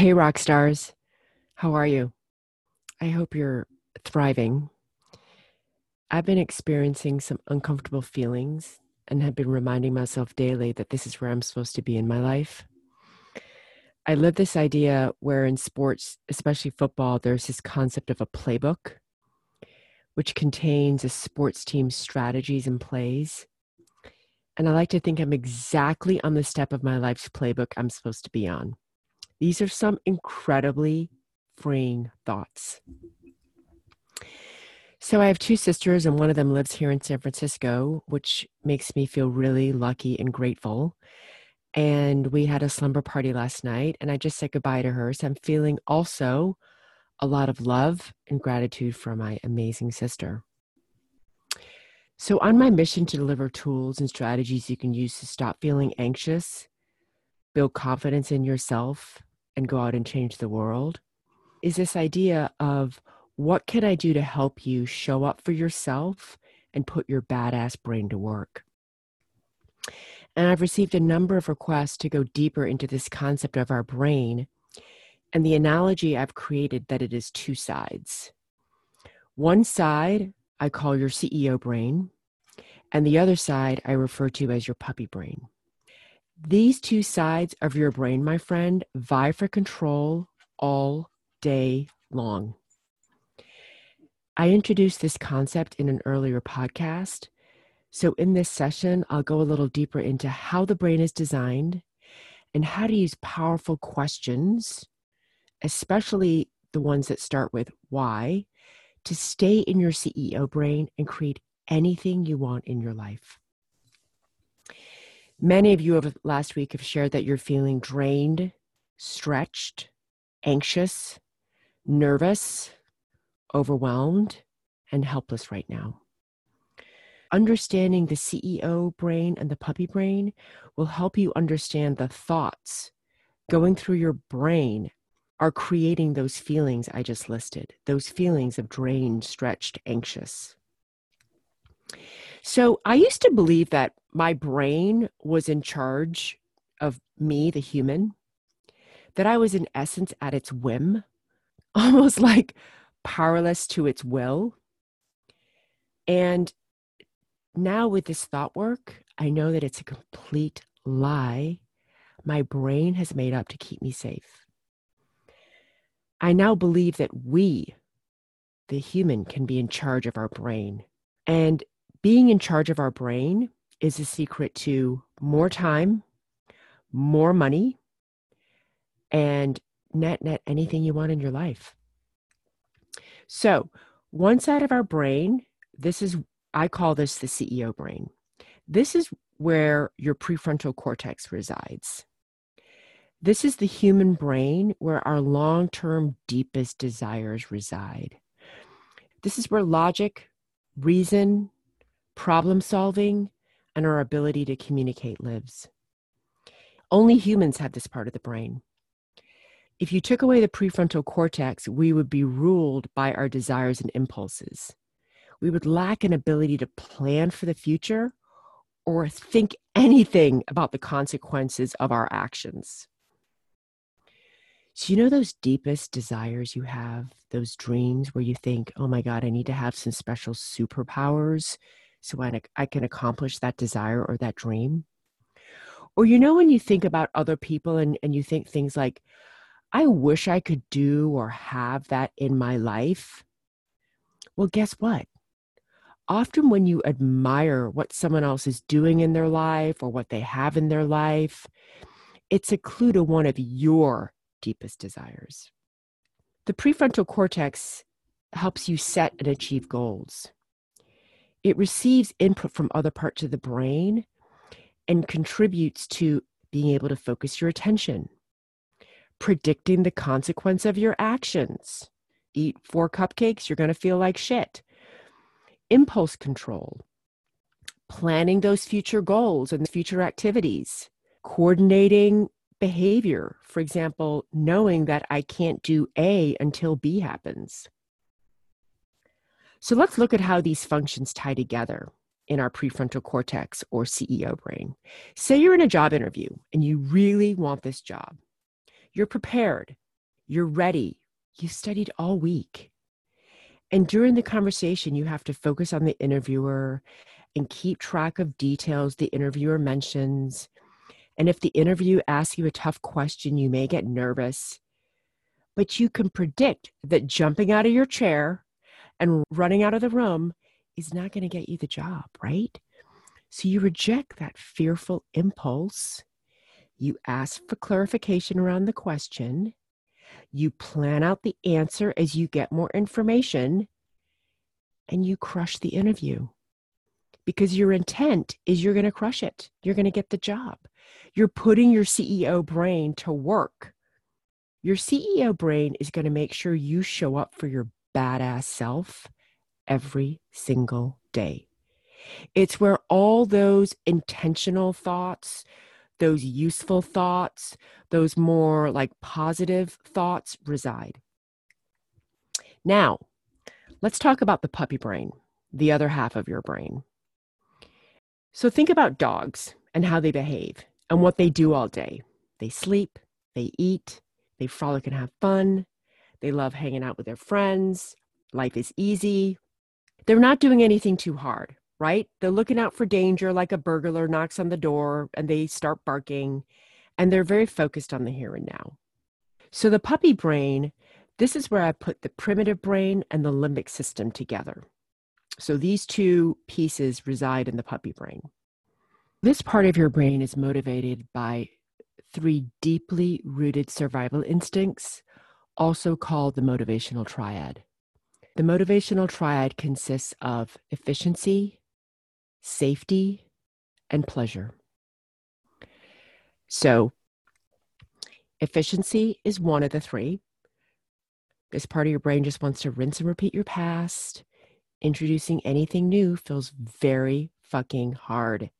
Hey, rock stars. How are you? I hope you're thriving. I've been experiencing some uncomfortable feelings and have been reminding myself daily that this is where I'm supposed to be in my life. I live this idea where in sports, especially football, there's this concept of a playbook, which contains a sports team's strategies and plays. And I like to think I'm exactly on the step of my life's playbook I'm supposed to be on. These are some incredibly freeing thoughts. So, I have two sisters, and one of them lives here in San Francisco, which makes me feel really lucky and grateful. And we had a slumber party last night, and I just said goodbye to her. So, I'm feeling also a lot of love and gratitude for my amazing sister. So, on my mission to deliver tools and strategies you can use to stop feeling anxious, build confidence in yourself, and go out and change the world is this idea of what can I do to help you show up for yourself and put your badass brain to work? And I've received a number of requests to go deeper into this concept of our brain and the analogy I've created that it is two sides. One side I call your CEO brain, and the other side I refer to as your puppy brain. These two sides of your brain, my friend, vie for control all day long. I introduced this concept in an earlier podcast. So, in this session, I'll go a little deeper into how the brain is designed and how to use powerful questions, especially the ones that start with why, to stay in your CEO brain and create anything you want in your life. Many of you over last week have shared that you're feeling drained, stretched, anxious, nervous, overwhelmed, and helpless right now. Understanding the CEO brain and the puppy brain will help you understand the thoughts going through your brain are creating those feelings I just listed, those feelings of drained, stretched, anxious. So I used to believe that my brain was in charge of me, the human, that I was in essence at its whim, almost like powerless to its will. And now with this thought work, I know that it's a complete lie my brain has made up to keep me safe. I now believe that we, the human, can be in charge of our brain. And being in charge of our brain is a secret to more time, more money, and net net anything you want in your life. So, one side of our brain, this is I call this the CEO brain. This is where your prefrontal cortex resides. This is the human brain where our long term deepest desires reside. This is where logic, reason, problem solving, and our ability to communicate lives. Only humans have this part of the brain. If you took away the prefrontal cortex, we would be ruled by our desires and impulses. we would lack an ability to plan for the future or think anything about the consequences of our actions. So, you know, those deepest desires you have, those dreams where you think, oh my God, I need to have some special superpowers so I, I can accomplish that desire or that dream? Or, you know, when you think about other people and, and you think things like, I wish I could do or have that in my life. Well, guess what? Often, when you admire what someone else is doing in their life or what they have in their life, it's a clue to one of your deepest desires. The prefrontal cortex helps you set and achieve goals. It receives input from other parts of the brain and contributes to being able to focus your attention, predicting the consequence of your actions. Eat four cupcakes, you're going to feel like shit. Impulse control, planning those future goals and future activities, coordinating behavior. For example, knowing that I can't do A until B happens. So let's look at how these functions tie together in our prefrontal cortex or CEO brain. Say you're in a job interview and you really want this job. You're prepared, you're ready, you studied all week. And during the conversation, you have to focus on the interviewer and keep track of details the interviewer mentions. And if the interview asks you a tough question, you may get nervous. But you can predict that jumping out of your chair and running out of the room is not going to get you the job, right? So you reject that fearful impulse. You ask for clarification around the question. You plan out the answer as you get more information, and you crush the interview because your intent is you're going to crush it. You're going to get the job. You're putting your CEO brain to work. Your CEO brain is going to make sure you show up for your badass self every single day. It's where all those intentional thoughts, those useful thoughts, those more like positive thoughts reside. Now, let's talk about the puppy brain, the other half of your brain. So think about dogs and how they behave and what they do all day. They sleep, they eat, they frolic and have fun, they love hanging out with their friends, life is easy. They're not doing anything too hard, right? They're looking out for danger like a burglar knocks on the door and they start barking, and they're very focused on the here and now. So, the puppy brain, this is where I put the primitive brain and the limbic system together. So, these two pieces reside in the puppy brain. This part of your brain is motivated by three deeply rooted survival instincts, also called the motivational triad. The motivational triad consists of efficiency, safety, and pleasure. So, efficiency is one of the three. This part of your brain just wants to rinse and repeat your past. Introducing anything new feels very fucking hard.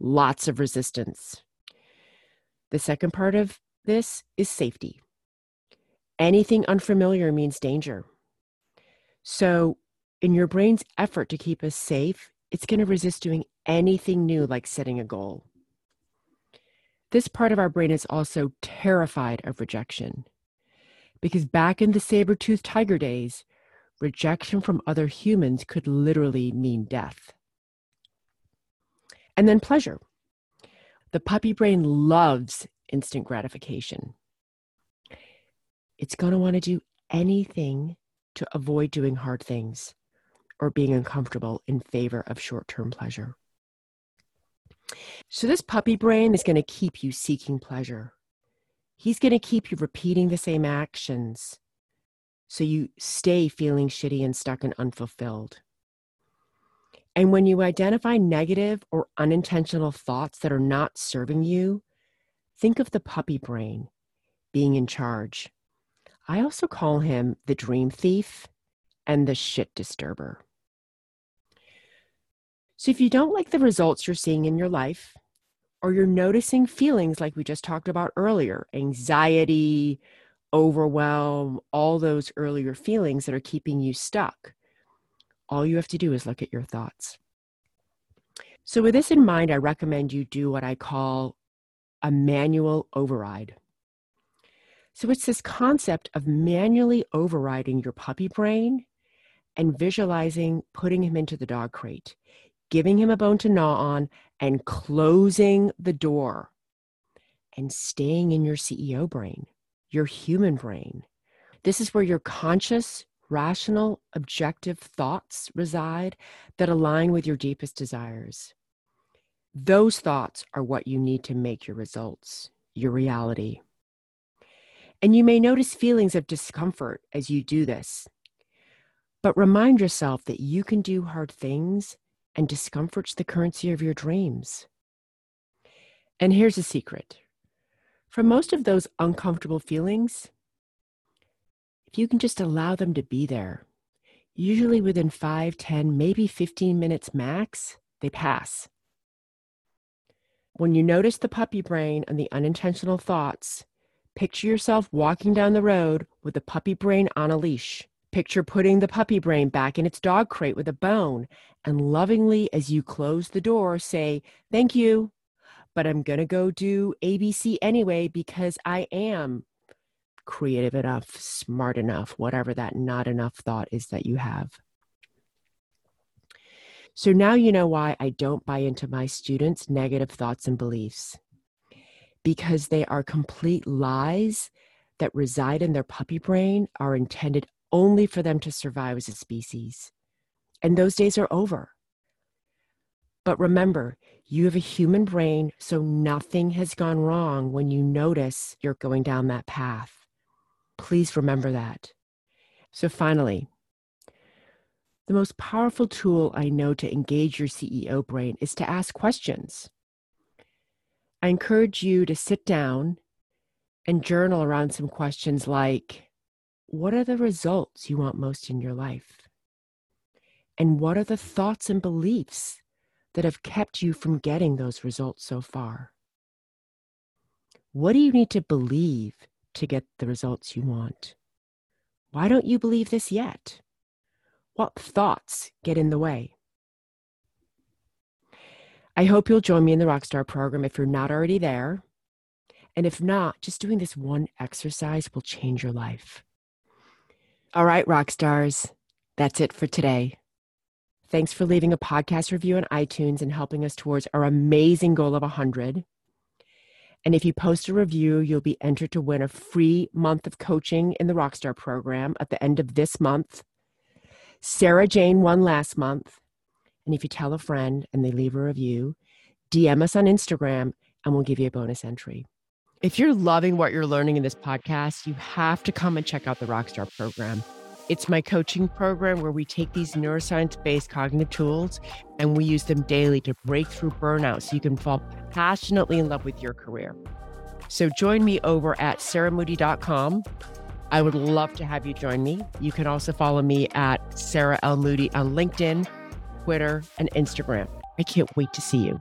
Lots of resistance. The second part of this is safety. Anything unfamiliar means danger. So, in your brain's effort to keep us safe, it's going to resist doing anything new like setting a goal. This part of our brain is also terrified of rejection. Because back in the saber toothed tiger days, rejection from other humans could literally mean death. And then pleasure. The puppy brain loves instant gratification. It's going to want to do anything to avoid doing hard things or being uncomfortable in favor of short term pleasure. So, this puppy brain is going to keep you seeking pleasure. He's going to keep you repeating the same actions so you stay feeling shitty and stuck and unfulfilled. And when you identify negative or unintentional thoughts that are not serving you, think of the puppy brain being in charge. I also call him the dream thief and the shit disturber. So, if you don't like the results you're seeing in your life, or you're noticing feelings like we just talked about earlier anxiety, overwhelm, all those earlier feelings that are keeping you stuck, all you have to do is look at your thoughts. So, with this in mind, I recommend you do what I call a manual override. So, it's this concept of manually overriding your puppy brain and visualizing putting him into the dog crate, giving him a bone to gnaw on, and closing the door and staying in your CEO brain, your human brain. This is where your conscious, rational, objective thoughts reside that align with your deepest desires. Those thoughts are what you need to make your results, your reality. And you may notice feelings of discomfort as you do this. But remind yourself that you can do hard things and discomfort's the currency of your dreams. And here's a secret for most of those uncomfortable feelings, if you can just allow them to be there, usually within 5, 10, maybe 15 minutes max, they pass. When you notice the puppy brain and the unintentional thoughts, picture yourself walking down the road with the puppy brain on a leash. Picture putting the puppy brain back in its dog crate with a bone, and lovingly, as you close the door, say, Thank you, but I'm going to go do ABC anyway because I am creative enough, smart enough, whatever that not enough thought is that you have. So now you know why I don't buy into my students' negative thoughts and beliefs because they are complete lies that reside in their puppy brain, are intended only for them to survive as a species. And those days are over. But remember, you have a human brain, so nothing has gone wrong when you notice you're going down that path. Please remember that. So, finally, the most powerful tool I know to engage your CEO brain is to ask questions. I encourage you to sit down and journal around some questions like What are the results you want most in your life? And what are the thoughts and beliefs that have kept you from getting those results so far? What do you need to believe to get the results you want? Why don't you believe this yet? What thoughts get in the way? I hope you'll join me in the Rockstar program if you're not already there. And if not, just doing this one exercise will change your life. All right, Rockstars, that's it for today. Thanks for leaving a podcast review on iTunes and helping us towards our amazing goal of 100. And if you post a review, you'll be entered to win a free month of coaching in the Rockstar program at the end of this month. Sarah Jane won last month. And if you tell a friend and they leave a review, DM us on Instagram and we'll give you a bonus entry. If you're loving what you're learning in this podcast, you have to come and check out the Rockstar program. It's my coaching program where we take these neuroscience based cognitive tools and we use them daily to break through burnout so you can fall passionately in love with your career. So join me over at sarahmoody.com. I would love to have you join me. You can also follow me at Sarah L. Moody on LinkedIn, Twitter, and Instagram. I can't wait to see you.